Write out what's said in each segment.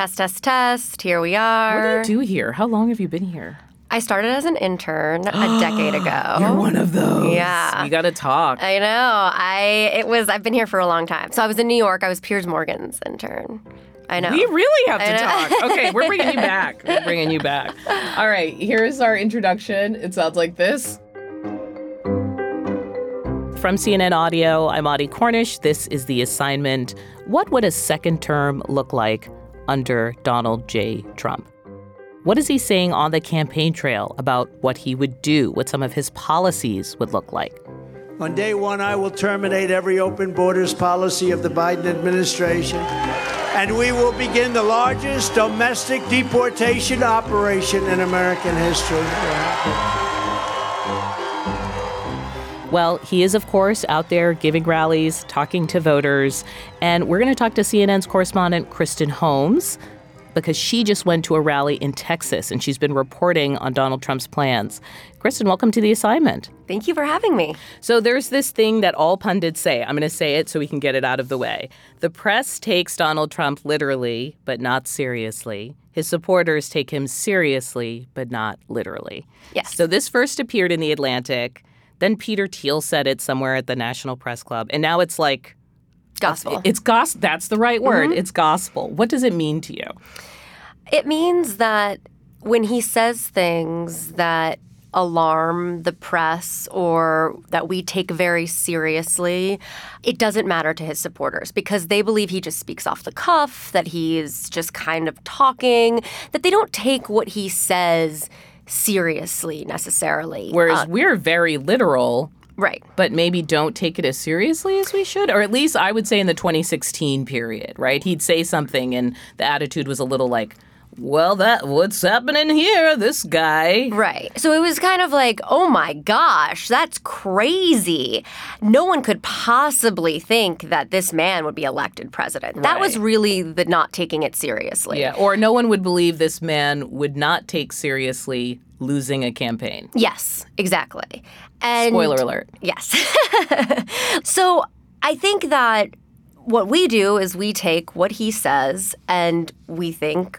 Test, test, test. Here we are. What do you do here? How long have you been here? I started as an intern a decade ago. You're one of those. Yeah. You got to talk. I know. I it was I've been here for a long time. So I was in New York. I was Piers Morgan's intern. I know. We really have to talk. Okay, we're bringing you back. We're bringing you back. All right, here's our introduction. It sounds like this. From CNN Audio, I'm Audie Cornish. This is The Assignment. What would a second term look like under Donald J. Trump? What is he saying on the campaign trail about what he would do, what some of his policies would look like? On day one, I will terminate every open borders policy of the Biden administration, and we will begin the largest domestic deportation operation in American history. Well, he is, of course, out there giving rallies, talking to voters. And we're going to talk to CNN's correspondent, Kristen Holmes, because she just went to a rally in Texas and she's been reporting on Donald Trump's plans. Kristen, welcome to the assignment. Thank you for having me. So there's this thing that all pundits say. I'm going to say it so we can get it out of the way. The press takes Donald Trump literally, but not seriously. His supporters take him seriously, but not literally. Yes. So this first appeared in The Atlantic. Then Peter Thiel said it somewhere at the National Press Club. And now it's like, Gospel. it's gospel. That's the right word. Mm-hmm. It's gospel. What does it mean to you? It means that when he says things that alarm the press or that we take very seriously, it doesn't matter to his supporters because they believe he just speaks off the cuff, that he's just kind of talking, that they don't take what he says seriously necessarily. Whereas Uh, we're very literal, right. but maybe don't take it as seriously as we should. Or at least I would say in the 2016 period, right? He'd say something and the attitude was a little like, well, that what's happening here? This guy. Right. So it was kind of like, oh my gosh, that's crazy. No one could possibly think that this man would be elected president. That was really the not taking it seriously. Yeah. Or no one would believe this man would not take seriously losing a campaign. Yes, exactly. And Spoiler alert. Yes. so I think that what we do is we take what he says and we think,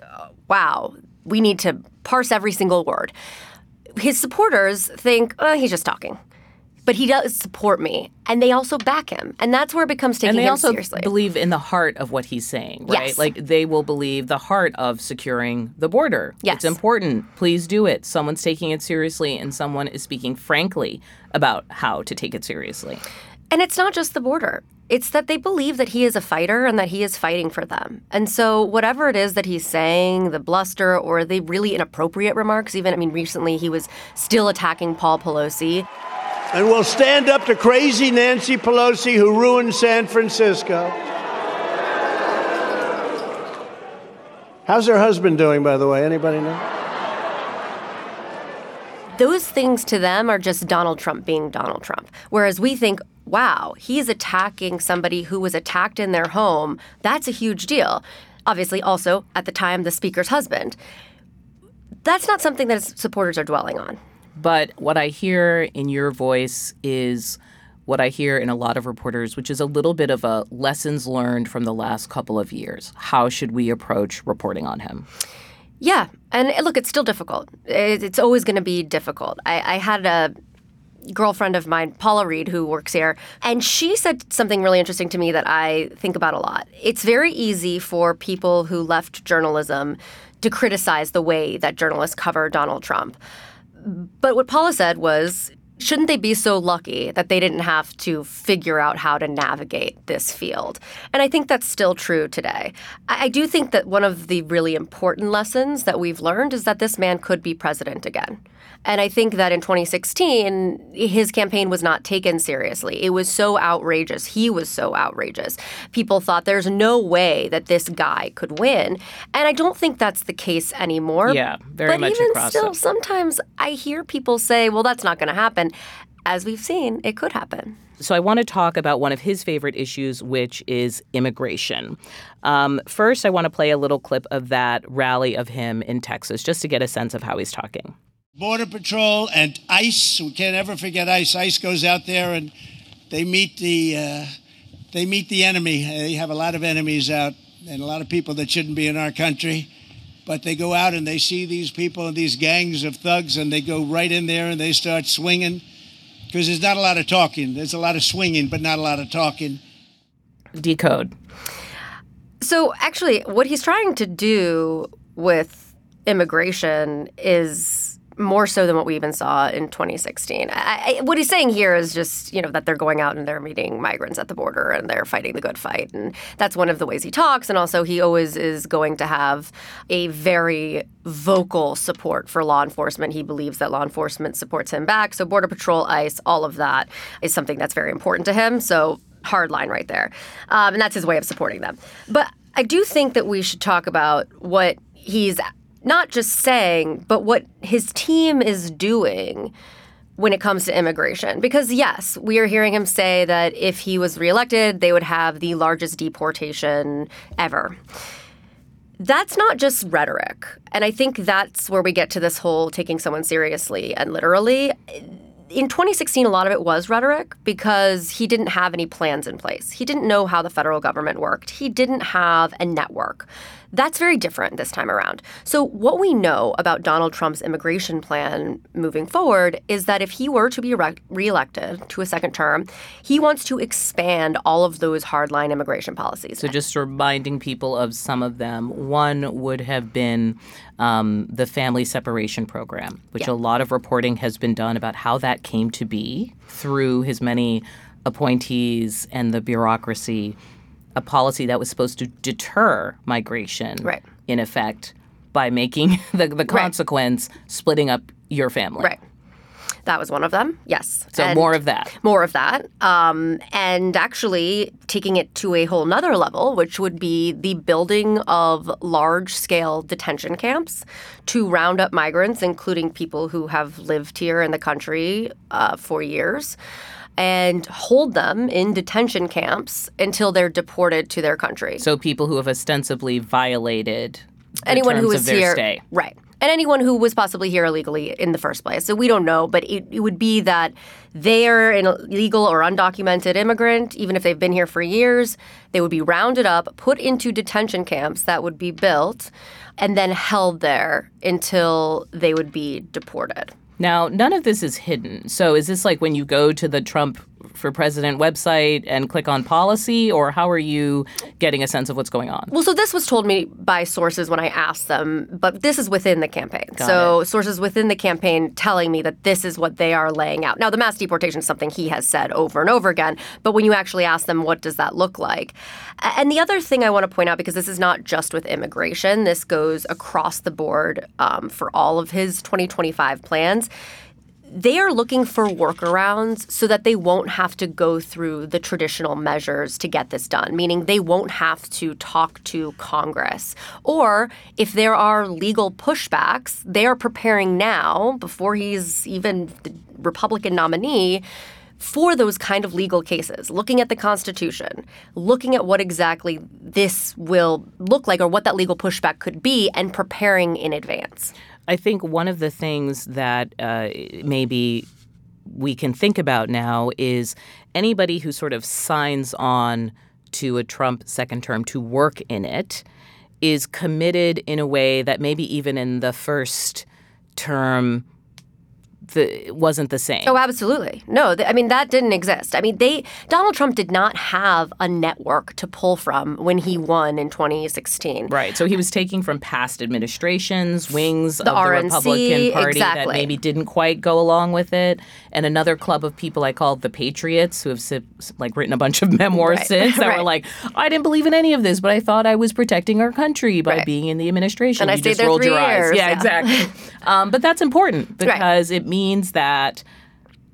wow, we need to parse every single word. His supporters think, oh, he's just talking. But he does support me, and they also back him, and that's where it becomes taking And they him also seriously. believe in the heart of what he's saying, right? Yes. Like they will believe the heart of securing the border. Yes. It's important. Please do it. Someone's taking it seriously and someone is speaking frankly about how to take it seriously. And it's not just the border. It's that they believe that he is a fighter and that he is fighting for them. And so, whatever it is that he's saying, the bluster or the really inappropriate remarks, even, I mean, recently he was still attacking Paul Pelosi. And we'll stand up to crazy Nancy Pelosi who ruined San Francisco. How's her husband doing, by the way? Anybody know? Those things to them are just Donald Trump being Donald Trump. Whereas we think, wow, he's attacking somebody who was attacked in their home. That's a huge deal. Obviously, also, at the time, the speaker's husband. That's not something that his supporters are dwelling on. But what I hear in your voice is what I hear in a lot of reporters, which is a little bit of a lessons learned from the last couple of years. How should we approach reporting on him? Yeah, and uh, look, it's still difficult. It's always going to be difficult. I, I had a girlfriend of mine, Paula Reid, who works here, and she said something really interesting to me that I think about a lot. It's very easy for people who left journalism to criticize the way that journalists cover Donald Trump. But what Paula said was, shouldn't they be so lucky that they didn't have to figure out how to navigate this field? And I think that's still true today. I I do think that one of the really important lessons that we've learned is that this man could be president again. And I think that in 2016, his campaign was not taken seriously. It was so outrageous. He was so outrageous. People thought there's no way that this guy could win. And I don't think that's the case anymore. Yeah, very but much even across still, the- sometimes I hear people say, well, that's not going to happen. As we've seen, it could happen. So I want to talk about one of his favorite issues, which is immigration. Um, first, I want to play a little clip of that rally of him in Texas, just to get a sense of how he's talking. Border Patrol and ICE. We can't ever forget ICE. ICE goes out there and they meet the uh, they meet the enemy. They have a lot of enemies out and a lot of people that shouldn't be in our country. But they go out and they see these people and these gangs of thugs, and they go right in there and they start swinging because there's not a lot of talking. There's a lot of swinging, but not a lot of talking. Decode. So, actually, what he's trying to do with immigration is more so than what we even saw in 2016. I, I, what he's saying here is just, you know, that they're going out and they're meeting migrants at the border and they're fighting the good fight. And that's one of the ways he talks. And also, he always is going to have a very vocal support for law enforcement. He believes that law enforcement supports him back. So, Border Patrol, ICE, all of that is something that's very important to him. So, hard line right there. Um, and that's his way of supporting them. But I do think that we should talk about what he's not just saying, but what his team is doing when it comes to immigration. Because, yes, we are hearing him say that if he was reelected, they would have the largest deportation ever. That's not just rhetoric. And I think that's where we get to this whole taking someone seriously and literally. In 2016, a lot of it was rhetoric because he didn't have any plans in place. He didn't know how the federal government worked. He didn't have a network. That's very different this time around. So, what we know about Donald Trump's immigration plan moving forward is that if he were to be re- reelected to a second term, he wants to expand all of those hardline immigration policies. So, just reminding people of some of them. One would have been um, the family separation program, which yeah. a lot of reporting has been done about how that came to be through his many appointees and the bureaucracy a policy that was supposed to deter migration, right. in effect, by making the, the consequence right. splitting up your family. Right. That was one of them, yes. So and more of that. More of that. Um, and actually taking it to a whole nother level, which would be the building of large scale detention camps to round up migrants, including people who have lived here in the country uh, for years and hold them in detention camps until they're deported to their country. So people who have ostensibly violated anyone who is here, stay. right? And anyone who was possibly here illegally in the first place. So we don't know, but it, it would be that they're an illegal or undocumented immigrant, even if they've been here for years. They would be rounded up, put into detention camps that would be built, and then held there until they would be deported. Now, none of this is hidden. So, is this like when you go to the Trump for President website and click on policy, or how are you getting a sense of what's going on? Well, so this was told me by sources when I asked them, but this is within the campaign. Got so, it. sources within the campaign telling me that this is what they are laying out. Now, the mass deportation is something he has said over and over again, but when you actually ask them, what does that look like? And the other thing I want to point out, because this is not just with immigration, this goes across the board um, for all of his 2025 plans they are looking for workarounds so that they won't have to go through the traditional measures to get this done, meaning they won't have to talk to Congress. Or if there are legal pushbacks, they are preparing now, before he's even the Republican nominee, for those kind of legal cases, looking at the Constitution, looking at what exactly this will look like or what that legal pushback could be, and preparing in advance. I think one of the things that uh, maybe we can think about now is anybody who sort of signs on to a Trump second term to work in it is committed in a way that maybe even in the first term the wasn't the same. Oh, absolutely. No, th- I mean that didn't exist. I mean, they Donald Trump did not have a network to pull from when he won in 2016. Right. So he was taking from past administrations, wings the of RNC, the Republican Party exactly. that maybe didn't quite go along with it, and another club of people I called the Patriots who have like written a bunch of memoirs right. since that right. were like, I didn't believe in any of this, but I thought I was protecting our country by right. being in the administration. And you I stayed just rolled your years. eyes. Yeah, yeah. exactly. um, but that's important because it means that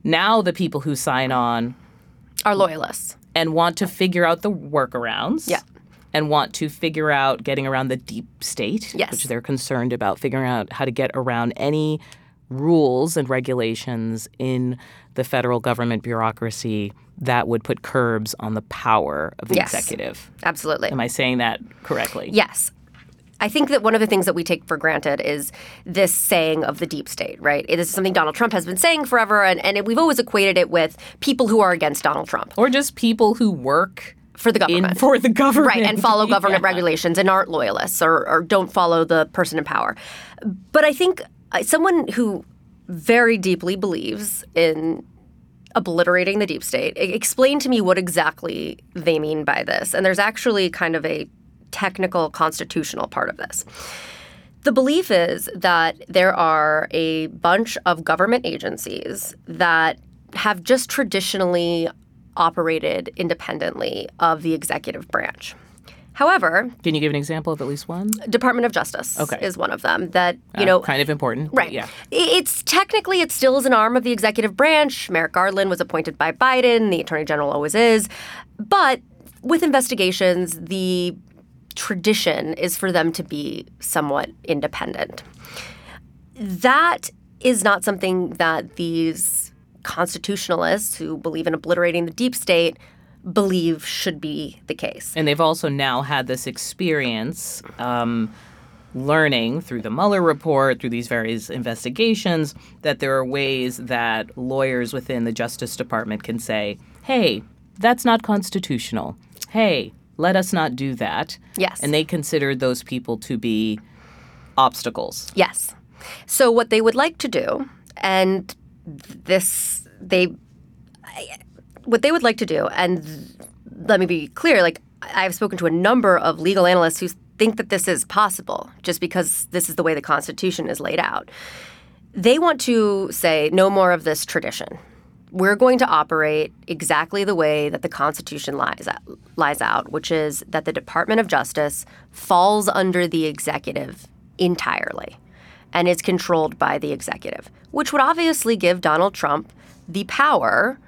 now the people who sign on are loyalists and want to figure out the workarounds. Yeah. And want to figure out getting around the deep state, yes. which they're concerned about figuring out how to get around any rules and regulations in the federal government bureaucracy that would put curbs on the power of the yes, executive. Absolutely. Am I saying that correctly? Yes. I think that one of the things that we take for granted is this saying of the deep state, right? It is something Donald Trump has been saying forever, and, and we've always equated it with people who are against Donald Trump. Or just people who work for the government. in for the government. Right, and follow government Yeah. regulations and aren't loyalists or, or don't follow the person in power. But I think uh, someone who very deeply believes in obliterating the deep state, explain to me what exactly they mean by this. And there's actually kind of a technical constitutional part of this. The belief is that there are a bunch of government agencies that have just traditionally operated independently of the executive branch. However, Can you give an example of at least one? Department of Justice Okay. is one of them that, you Uh, know, kind of important. Right. Yeah. It's technically it still is an arm of the executive branch. Merrick Garland was appointed by Biden. The attorney general always is. But with investigations, the tradition is for them to be somewhat independent. That is not something that these constitutionalists who believe in obliterating the deep state believe should be the case. And they've also now had this experience um, learning through the Mueller report, through these various investigations, that there are ways that lawyers within the Justice Department can say, hey, that's not constitutional. Hey, let us not do that. Yes. And they considered those people to be obstacles. Yes. So what they would like to do, and this they, what they would like to do, and let me be clear, like I've spoken to a number of legal analysts who think that this is possible, just because this is the way the Constitution is laid out. They want to say no more of this tradition. We're going to operate exactly the way that the Constitution lies out, lies out, which is that the Department of Justice falls under the executive entirely and is controlled by the executive, which would obviously give Donald Trump the power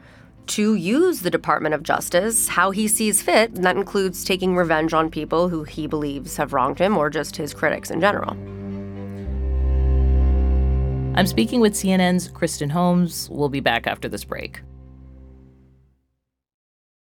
to use the Department of Justice how he sees fit. And that includes taking revenge on people who he believes have wronged him or just his critics in general. I'm speaking with CNN's Kristen Holmes. We'll be back after this break.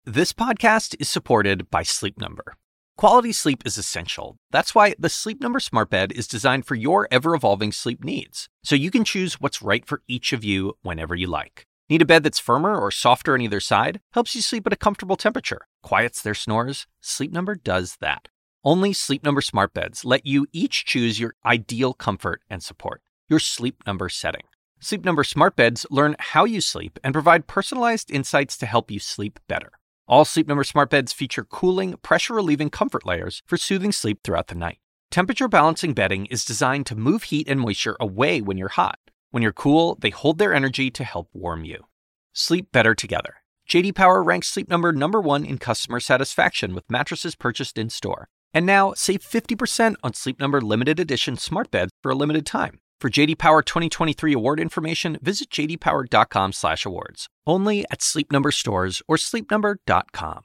This podcast is supported by Sleep Number. Quality sleep is essential. That's why the Sleep Number Smart Bed is designed for your ever evolving sleep needs, so you can choose what's right for each of you whenever you like. Need a bed that's firmer or softer on either side? Helps you sleep at a comfortable temperature, quiets their snores? Sleep Number does that. Only Sleep Number Smart Beds let you each choose your ideal comfort and support, your sleep number setting. Sleep Number Smart Beds learn how you sleep and provide personalized insights to help you sleep better. All Sleep Number smart beds feature cooling, pressure relieving comfort layers for soothing sleep throughout the night. Temperature balancing bedding is designed to move heat and moisture away when you're hot. When you're cool, they hold their energy to help warm you. Sleep better together. JD Power ranks Sleep Number number 1 in customer satisfaction with mattresses purchased in-store. And now, save 50% on Sleep Number limited edition smart beds for a limited time. For JD Power 2023 award information, visit jdpower.com/awards. Only at Sleep Number stores or sleepnumber.com.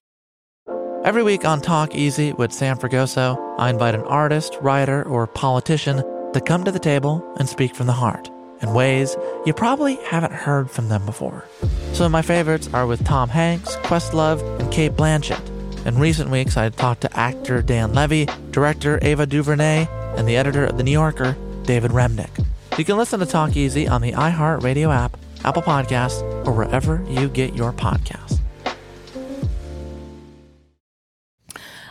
Every week on Talk Easy with Sam Fragoso, I invite an artist, writer, or politician to come to the table and speak from the heart in ways you probably haven't heard from them before. Some of my favorites are with Tom Hanks, Questlove, and Cate Blanchett. In recent weeks, I talked to actor Dan Levy, director Ava DuVernay, and the editor of The New Yorker, David Remnick. You can listen to Talk Easy on the iHeartRadio app, Apple Podcasts, or wherever you get your podcasts.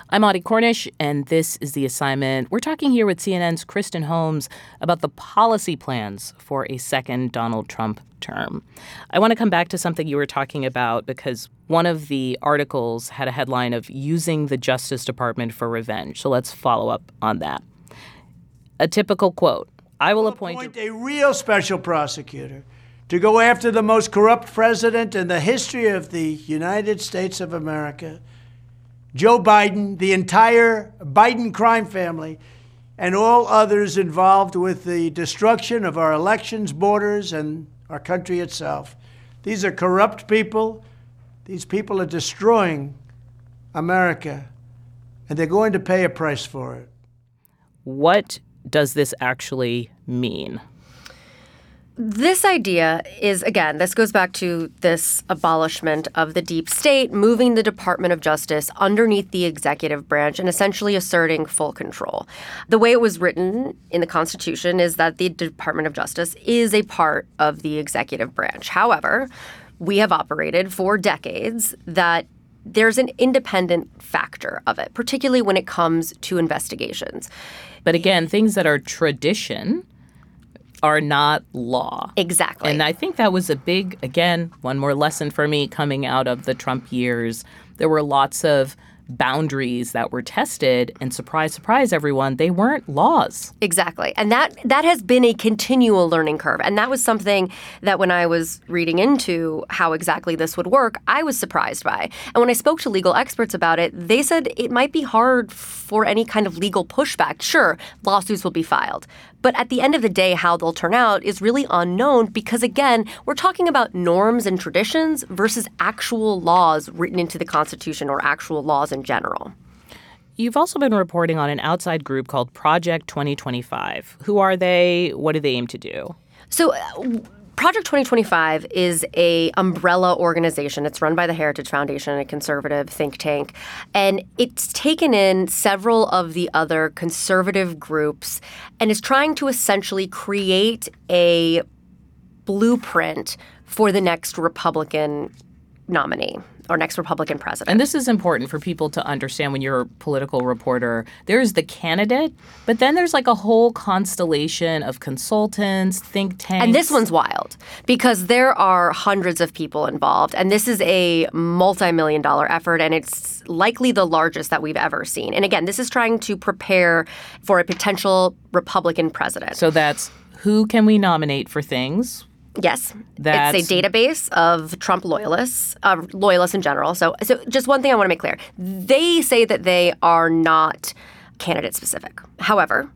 I'm Audie Cornish, and this is The Assignment. We're talking here with CNN's Kristen Holmes about the policy plans for a second Donald Trump term. I want to come back to something you were talking about because one of the articles had a headline of using the Justice Department for revenge. So let's follow up on that. A typical quote I will appoint. appoint a real special prosecutor to go after the most corrupt president in the history of the United States of America, Joe Biden, the entire Biden crime family, and all others involved with the destruction of our elections, borders, and our country itself. These are corrupt people. These people are destroying America, and they're going to pay a price for it. What does this actually mean? This idea is, again, this goes back to this abolishment of the deep state, moving the Department of Justice underneath the executive branch and essentially asserting full control. The way it was written in the Constitution is that the Department of Justice is a part of the executive branch. However, we have operated for decades that there's an independent factor of it, particularly when it comes to investigations. But again, things that are tradition are not law. Exactly. And I think that was a big, again, one more lesson for me coming out of the Trump years. There were lots of boundaries that were tested and surprise surprise everyone they weren't laws. Exactly. And that that has been a continual learning curve. And that was something that when i was reading into how exactly this would work i was surprised by. And when i spoke to legal experts about it they said it might be hard for any kind of legal pushback. Sure lawsuits will be filed but at the end of the day, how they'll turn out is really unknown because, again, we're talking about norms and traditions versus actual laws written into the Constitution or actual laws in general. You've also been reporting on an outside group called Project 2025. Who are they? What do they aim to do? So, uh, Project 2025 is a umbrella organization. It's run by the Heritage Foundation, a conservative think tank, and it's taken in several of the other conservative groups and is trying to essentially create a blueprint for the next Republican nominee or next Republican president. And this is important for people to understand when you're a political reporter. There's the candidate, but then there's like a whole constellation of consultants, think tanks. And this one's wild because there are hundreds of people involved. And this is a multi million dollar effort, and it's likely the largest that we've ever seen. And again, this is trying to prepare for a potential Republican president. So that's who can we nominate for things? Yes, That's- it's a database of Trump loyalists, uh, loyalists in general. So, so just one thing I want to make clear: they say that they are not candidate specific. However,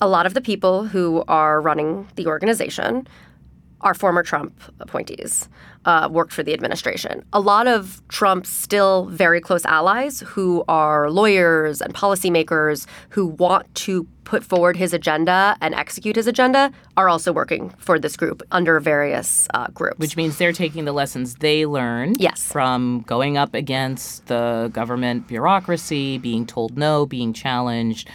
a lot of the people who are running the organization are former Trump appointees, uh, worked for the administration. A lot of Trump's still very close allies who are lawyers and policymakers who want to put forward his agenda and execute his agenda are also working for this group under various uh, groups. Which means they're taking the lessons they learned Yes. from going up against the government bureaucracy, being told no, being challenged,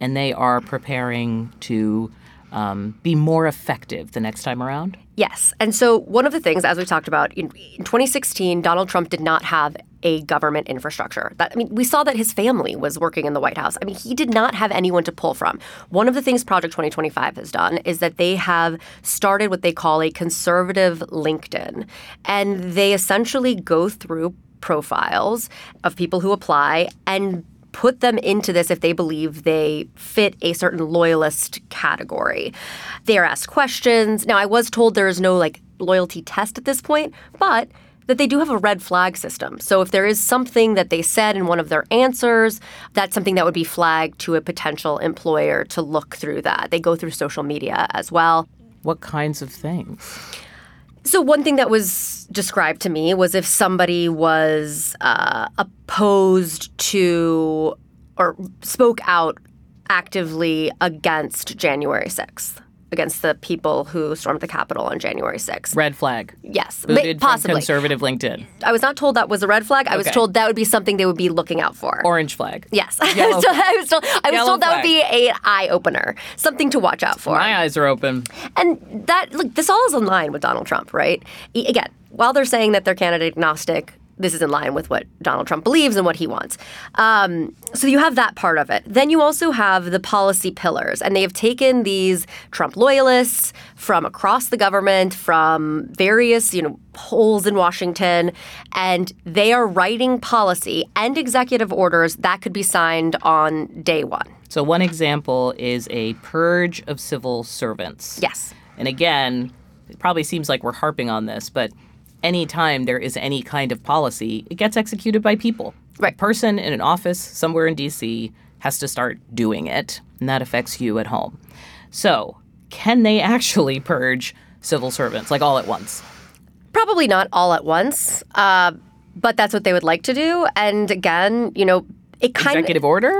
and they are preparing to um, be more effective the next time around. Yes. And so, one of the things, as we talked about, in, in 2016, Donald Trump did not have a government infrastructure. That, I mean, we saw that his family was working in the White House. I mean, he did not have anyone to pull from. One of the things Project 2025 has done is that they have started what they call a conservative LinkedIn. And they essentially go through profiles of people who apply and put them into this if they believe they fit a certain loyalist category. They are asked questions. Now, I was told there is no like loyalty test at this point, but that they do have a red flag system. So if there is something that they said in one of their answers, that's something that would be flagged to a potential employer to look through that. They go through social media as well. What kinds of things? So one thing that was described to me was if somebody was uh, opposed to or spoke out actively against January 6th, against the people who stormed the Capitol on January 6th. Red flag. Yes, Booted possibly. conservative LinkedIn. I was not told that was a red flag. I was Okay. told that would be something they would be looking out for. Orange flag. yes, I was told, I was told, I was told that would be a eye opener, something to watch out for. My eyes are open. And that look, this all is in line with Donald Trump, right? Again, while they're saying that they're candidate agnostic, this is in line with what Donald Trump believes and what he wants. Um, so you have that part of it. Then you also have the policy pillars, and they have taken these Trump loyalists from across the government, from various you know holes in Washington, and they are writing policy and executive orders that could be signed on day one. So, one example is a purge of civil servants. Yes. And again, it probably seems like we're harping on this, but anytime there is any kind of policy, it gets executed by people. Right. A person in an office somewhere in DC has to start doing it, and that affects you at home. So, can they actually purge civil servants like all at once? Probably not all at once, uh, but that's what they would like to do. And again, you know, it kind of Executive order?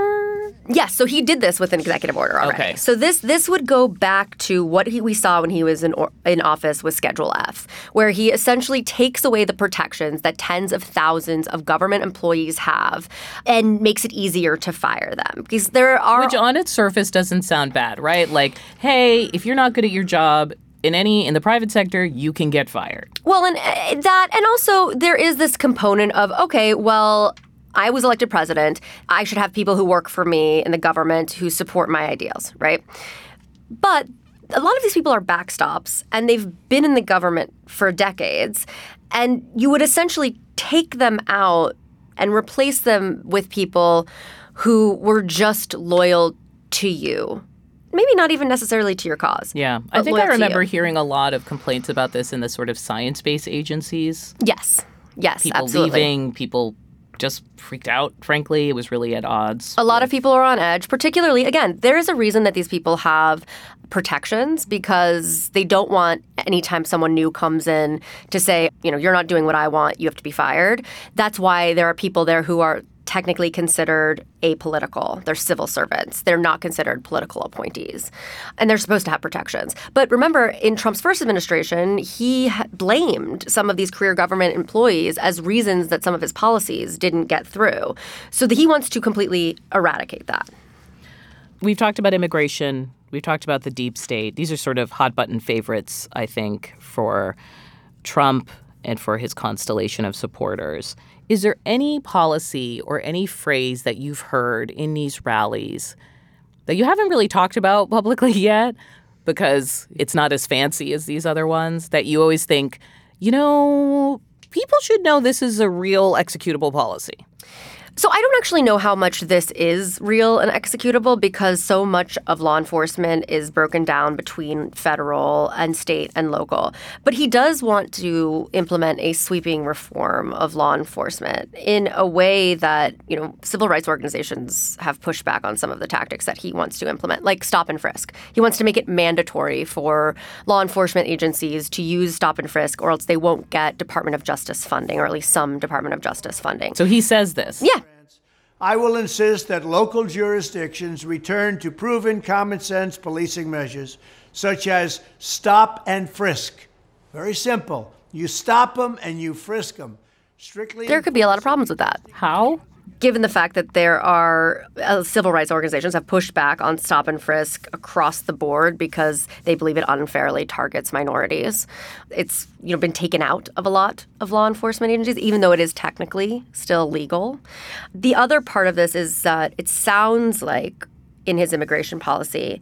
Yes. So he did this with an executive order already. Okay. So this this would go back to what he, we saw when he was in or, in office with Schedule F, where he essentially takes away the protections that tens of thousands of government employees have, and makes it easier to fire them because there are Which on its surface doesn't sound bad, right? Like, hey, if you're not good at your job, in any in the private sector, you can get fired. Well, and uh, that, and also there is this component of okay, well, I was elected president. I should have people who work for me in the government who support my ideals, right? But a lot of these people are backstops and they've been in the government for decades. And you would essentially take them out and replace them with people who were just loyal to you. Maybe not even necessarily to your cause. Yeah. I think I remember hearing a lot of complaints about this in the sort of science based agencies. Yes. Yes, People absolutely. leaving, people just freaked out, frankly. It was really at odds. A lot of people are on edge, particularly, again, there is a reason that these people have protections because they don't want anytime someone new comes in to say, you know, you're not doing what I want, you have to be fired. That's why there are people there who are technically considered apolitical. They're civil servants. They're not considered political appointees. And they're supposed to have protections. But remember, in Trump's first administration, he blamed some of these career government employees as reasons that some of his policies didn't get through. So he wants to completely eradicate that. We've talked about immigration. We've talked about the deep state. These are sort of hot button favorites, I think, for Trump and for his constellation of supporters. Is there any policy or any phrase that you've heard in these rallies that you haven't really talked about publicly yet because it's not as fancy as these other ones that you always think, you know, people should know this is a real executable policy? So I don't actually know how much this is real and executable because so much of law enforcement is broken down between federal and state and local. But he does want to implement a sweeping reform of law enforcement in a way that, you know, civil rights organizations have pushed back on some of the tactics that he wants to implement, like stop and frisk. He wants to make it mandatory for law enforcement agencies to use stop and frisk or else they won't get Department of Justice funding or at least some Department of Justice funding. So he says this. Yeah. I will insist that local jurisdictions return to proven common sense policing measures, such as stop and frisk. Very simple. You stop them and you frisk them. Strictly. There could be a lot of problems with that. How? Given the fact that there are uh, civil rights organizations have pushed back on stop and frisk across the board because they believe it unfairly targets minorities. It's you know been taken out of a lot of law enforcement agencies, even though it is technically still legal. The other part of this is that it sounds like in his immigration policy,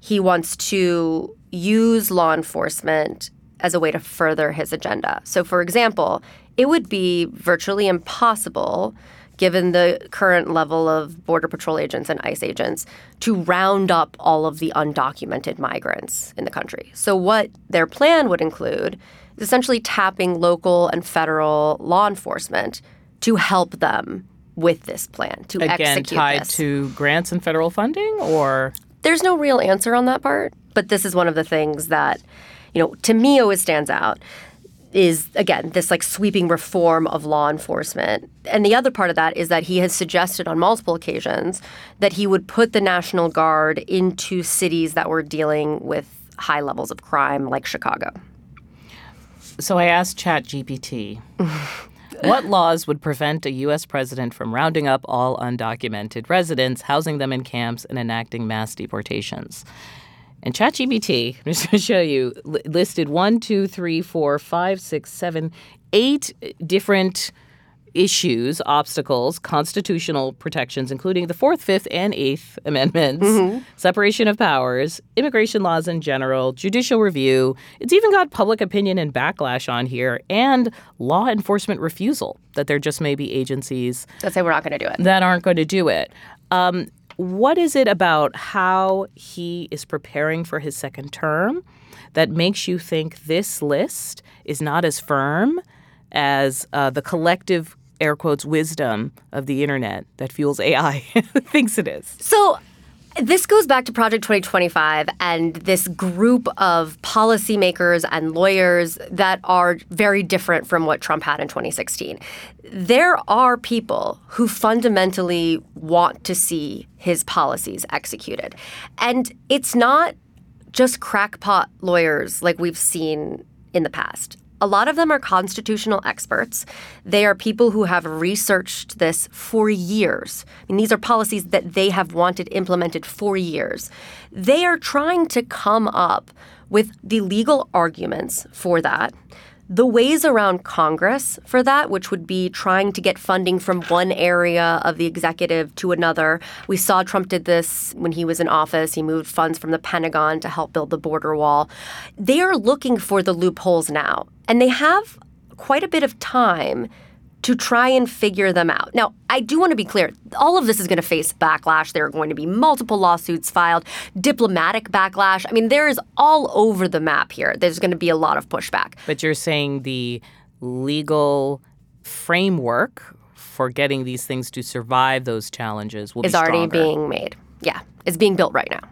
he wants to use law enforcement as a way to further his agenda. So, for example, it would be virtually impossible, given the current level of Border Patrol agents and ICE agents, to round up all of the undocumented migrants in the country. So, what their plan would include is essentially tapping local and federal law enforcement to help them with this plan to Again, execute tied this. to grants and federal funding or There's no real answer on that part, but this is one of the things that, you know, to me always stands out is again this like sweeping reform of law enforcement. And the other part of that is that he has suggested on multiple occasions that he would put the National Guard into cities that were dealing with high levels of crime like Chicago. So I asked ChatGPT, what laws would prevent a U.S. president from rounding up all undocumented residents, housing them in camps, and enacting mass deportations? And ChatGPT, I'm just going to show you, li- listed one, two, three, four, five, six, seven, eight different issues, obstacles, constitutional protections, including the Fourth, Fifth, and Eighth Amendments, separation of powers, immigration laws in general, judicial review. It's even got public opinion and backlash on here, and law enforcement refusal that there just may be agencies That say we're not going to do it. that aren't going to do it. Um, what is it about how he is preparing for his second term that makes you think this list is not as firm as uh, the collective air quotes wisdom of the internet that fuels AI thinks it is? So this goes back to Project 2025 and this group of policymakers and lawyers that are very different from what Trump had in 2016. There are people who fundamentally want to see his policies executed. And it's not just crackpot lawyers like we've seen in the past. A lot of them are constitutional experts. They are people who have researched this for years. I mean, these are policies that they have wanted implemented for years. They are trying to come up with the legal arguments for that, the ways around Congress for that, which would be trying to get funding from one area of the executive to another. We saw Trump did this when he was in office. He moved funds from the Pentagon to help build the border wall. They are looking for the loopholes now, and they have quite a bit of time to try and figure them out. Now, I do want to be clear all of this is going to face backlash. There are going to be multiple lawsuits filed, diplomatic backlash. I mean, there is all over the map here. There's going to be a lot of pushback. But you're saying the legal framework for getting these things to survive those challenges will is be already being made. Yeah, it's being built right now.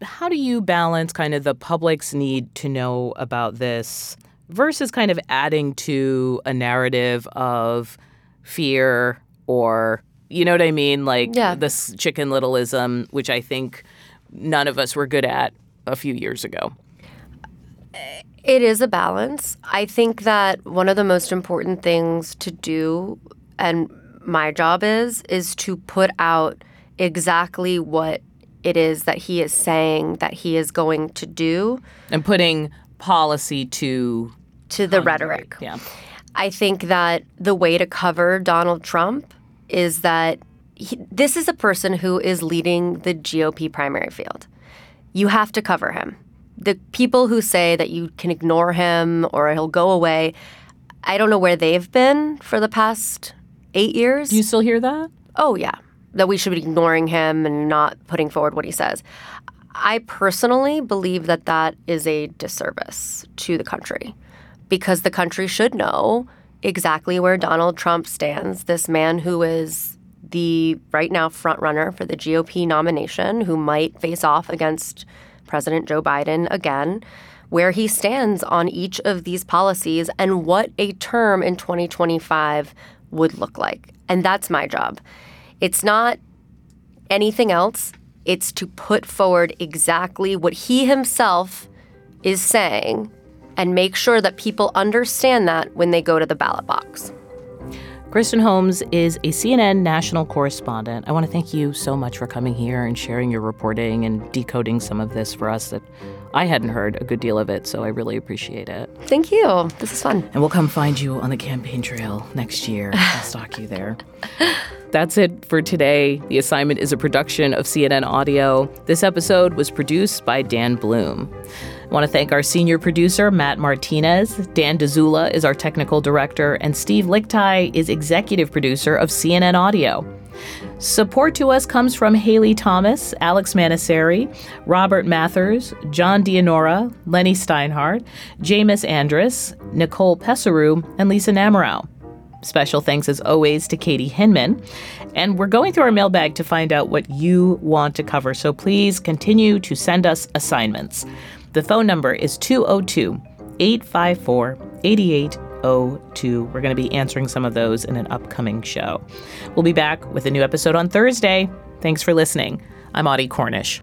How do you balance kind of the public's need to know about this versus kind of adding to a narrative of fear or you know what I mean, like Yeah. this chicken littleism, which I think none of us were good at a few years ago. It is a balance. I think that one of the most important things to do, and my job is, is to put out exactly what it is that he is saying that he is going to do And putting policy to to the rhetoric. yeah. I think that the way to cover Donald Trump is that he, this is a person who is leading the GOP primary field. You have to cover him. The people who say that you can ignore him or he'll go away, I don't know where they've been for the past eight years. Do you still hear that? oh, yeah, that we should be ignoring him and not putting forward what he says. I personally believe that that is a disservice to the country because the country should know exactly where Donald Trump stands, this man who is the right now front runner for the GOP nomination who might face off against President Joe Biden again, where he stands on each of these policies and what a term in 2025 would look like. And that's my job. It's not anything else. It's to put forward exactly what he himself is saying and make sure that people understand that when they go to the ballot box. Kristen Holmes is a CNN national correspondent. I want to thank you so much for coming here and sharing your reporting and decoding some of this for us that I hadn't heard a good deal of it, so I really appreciate it. Thank you. This is fun. And we'll come find you on the campaign trail next year. I'll stalk you there. That's it for today. The assignment is a production of CNN Audio. This episode was produced by Dan Bloom. I want to thank our senior producer, Matt Martinez. Dan Dzula is our technical director, and Steve Lickteig is executive producer of CNN Audio. Support to us comes from Haley Thomas, Alex Manasseri, Robert Mathers, John Dianora, Lenny Steinhardt, Jamus Andrest, Nicole Pesaru, and Lisa Namerow. Special thanks, as always, to Katie Hinman. And we're going through our mailbag to find out what you want to cover, so please continue to send us assignments. The phone number is 202 854 8802. We're going to be answering some of those in an upcoming show. We'll be back with a new episode on Thursday. Thanks for listening. I'm Audie Cornish.